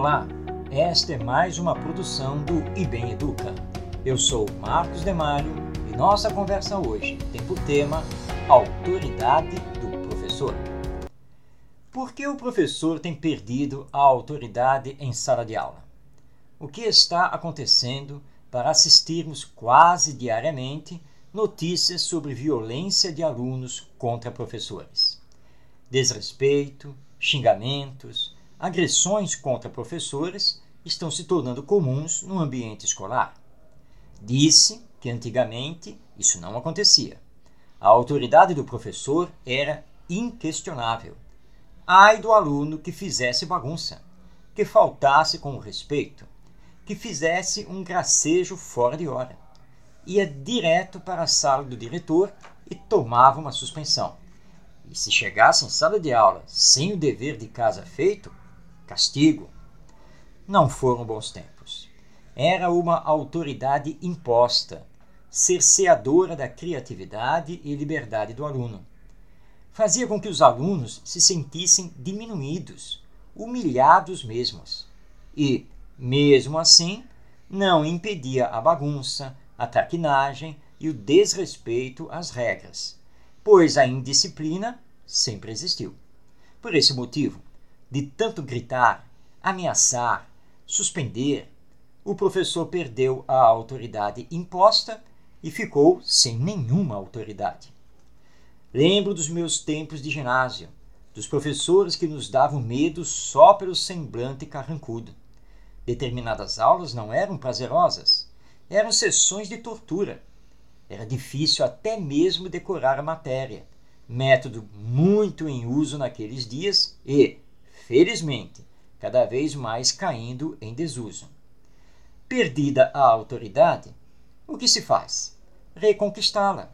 Olá, esta é mais uma produção do IBEM Educa. Eu sou Marcos Demário e nossa conversa hoje tem por tema Autoridade do Professor. Por que o professor tem perdido a autoridade em sala de aula? O que está acontecendo para assistirmos quase diariamente notícias sobre violência de alunos contra professores? Desrespeito, xingamentos, agressões contra professores estão se tornando comuns no ambiente escolar. Disse que antigamente isso não acontecia. A autoridade do professor era inquestionável. Ai do aluno que fizesse bagunça, que faltasse com respeito, que fizesse um gracejo fora de hora. Ia direto para a sala do diretor e tomava uma suspensão. E se chegasse em sala de aula sem o dever de casa feito, castigo. Não foram bons tempos. Era uma autoridade imposta, cerceadora da criatividade e liberdade do aluno. Fazia com que os alunos se sentissem diminuídos, humilhados mesmos. E, mesmo assim, não impedia a bagunça, a traquinagem e o desrespeito às regras, pois a indisciplina sempre existiu. Por esse motivo, de tanto gritar, ameaçar, suspender, o professor perdeu a autoridade imposta e ficou sem nenhuma autoridade. Lembro dos meus tempos de ginásio, dos professores que nos davam medo só pelo semblante carrancudo. Determinadas aulas não eram prazerosas, eram sessões de tortura. Era difícil até mesmo decorar a matéria, método muito em uso naqueles dias e, felizmente, cada vez mais caindo em desuso. Perdida a autoridade, o que se faz? Reconquistá-la.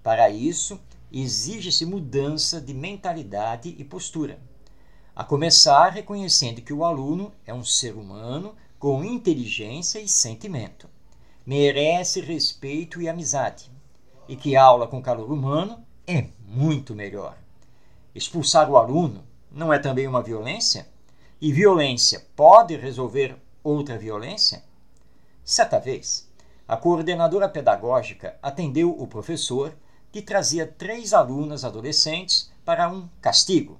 Para isso, exige-se mudança de mentalidade e postura. A começar reconhecendo que o aluno é um ser humano com inteligência e sentimento. Merece respeito e amizade. E que aula com calor humano é muito melhor. Expulsar o aluno não é também uma violência? E violência pode resolver outra violência? Certa vez, a coordenadora pedagógica atendeu o professor que trazia três alunas adolescentes para um castigo,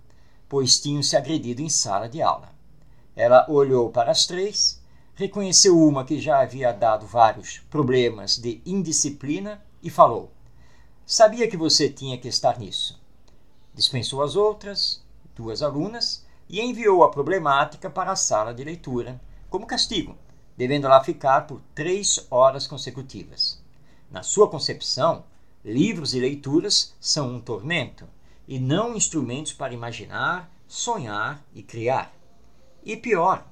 pois tinham se agredido em sala de aula. Ela olhou para as três, reconheceu uma que já havia dado vários problemas de indisciplina e falou: Sabia que você tinha que estar nisso. Dispensou as outras, duas alunas, e enviou a problemática para a sala de leitura, como castigo, devendo lá ficar por três horas consecutivas. Na sua concepção, livros e leituras são um tormento, e não instrumentos para imaginar, sonhar e criar. E pior,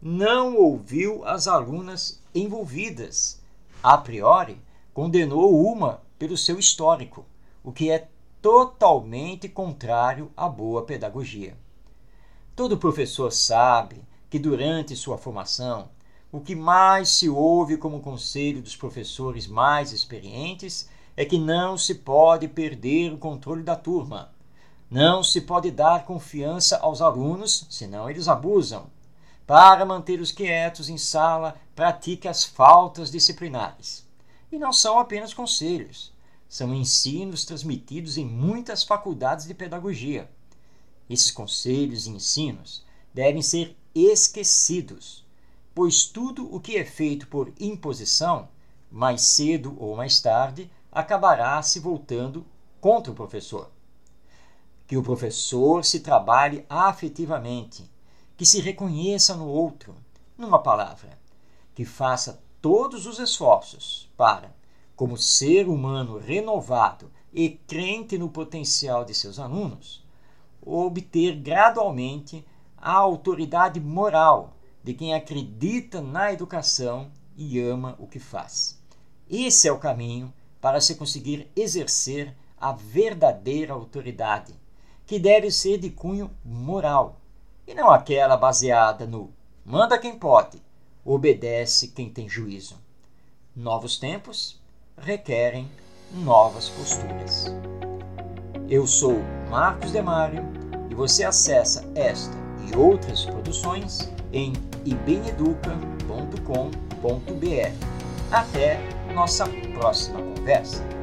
não ouviu as alunas envolvidas. A priori, condenou uma pelo seu histórico, o que é totalmente contrário à boa pedagogia. Todo professor sabe que durante sua formação, o que mais se ouve como conselho dos professores mais experientes é que não se pode perder o controle da turma. Não se pode dar confiança aos alunos, senão eles abusam. Para mantê-los quietos em sala, pratique as faltas disciplinares. E não são apenas conselhos. São ensinos transmitidos em muitas faculdades de pedagogia. Esses conselhos e ensinos devem ser esquecidos, pois tudo o que é feito por imposição, mais cedo ou mais tarde, acabará se voltando contra o professor. Que o professor se trabalhe afetivamente, que se reconheça no outro, numa palavra, que faça todos os esforços para como ser humano renovado e crente no potencial de seus alunos, obter gradualmente a autoridade moral de quem acredita na educação e ama o que faz. Esse é o caminho para se conseguir exercer a verdadeira autoridade, que deve ser de cunho moral, e não aquela baseada no manda quem pode, obedece quem tem juízo. Novos tempos, requerem novas posturas. Eu sou Marcos Demário e você acessa esta e outras produções em ibeneduca.com.br. Até nossa próxima conversa.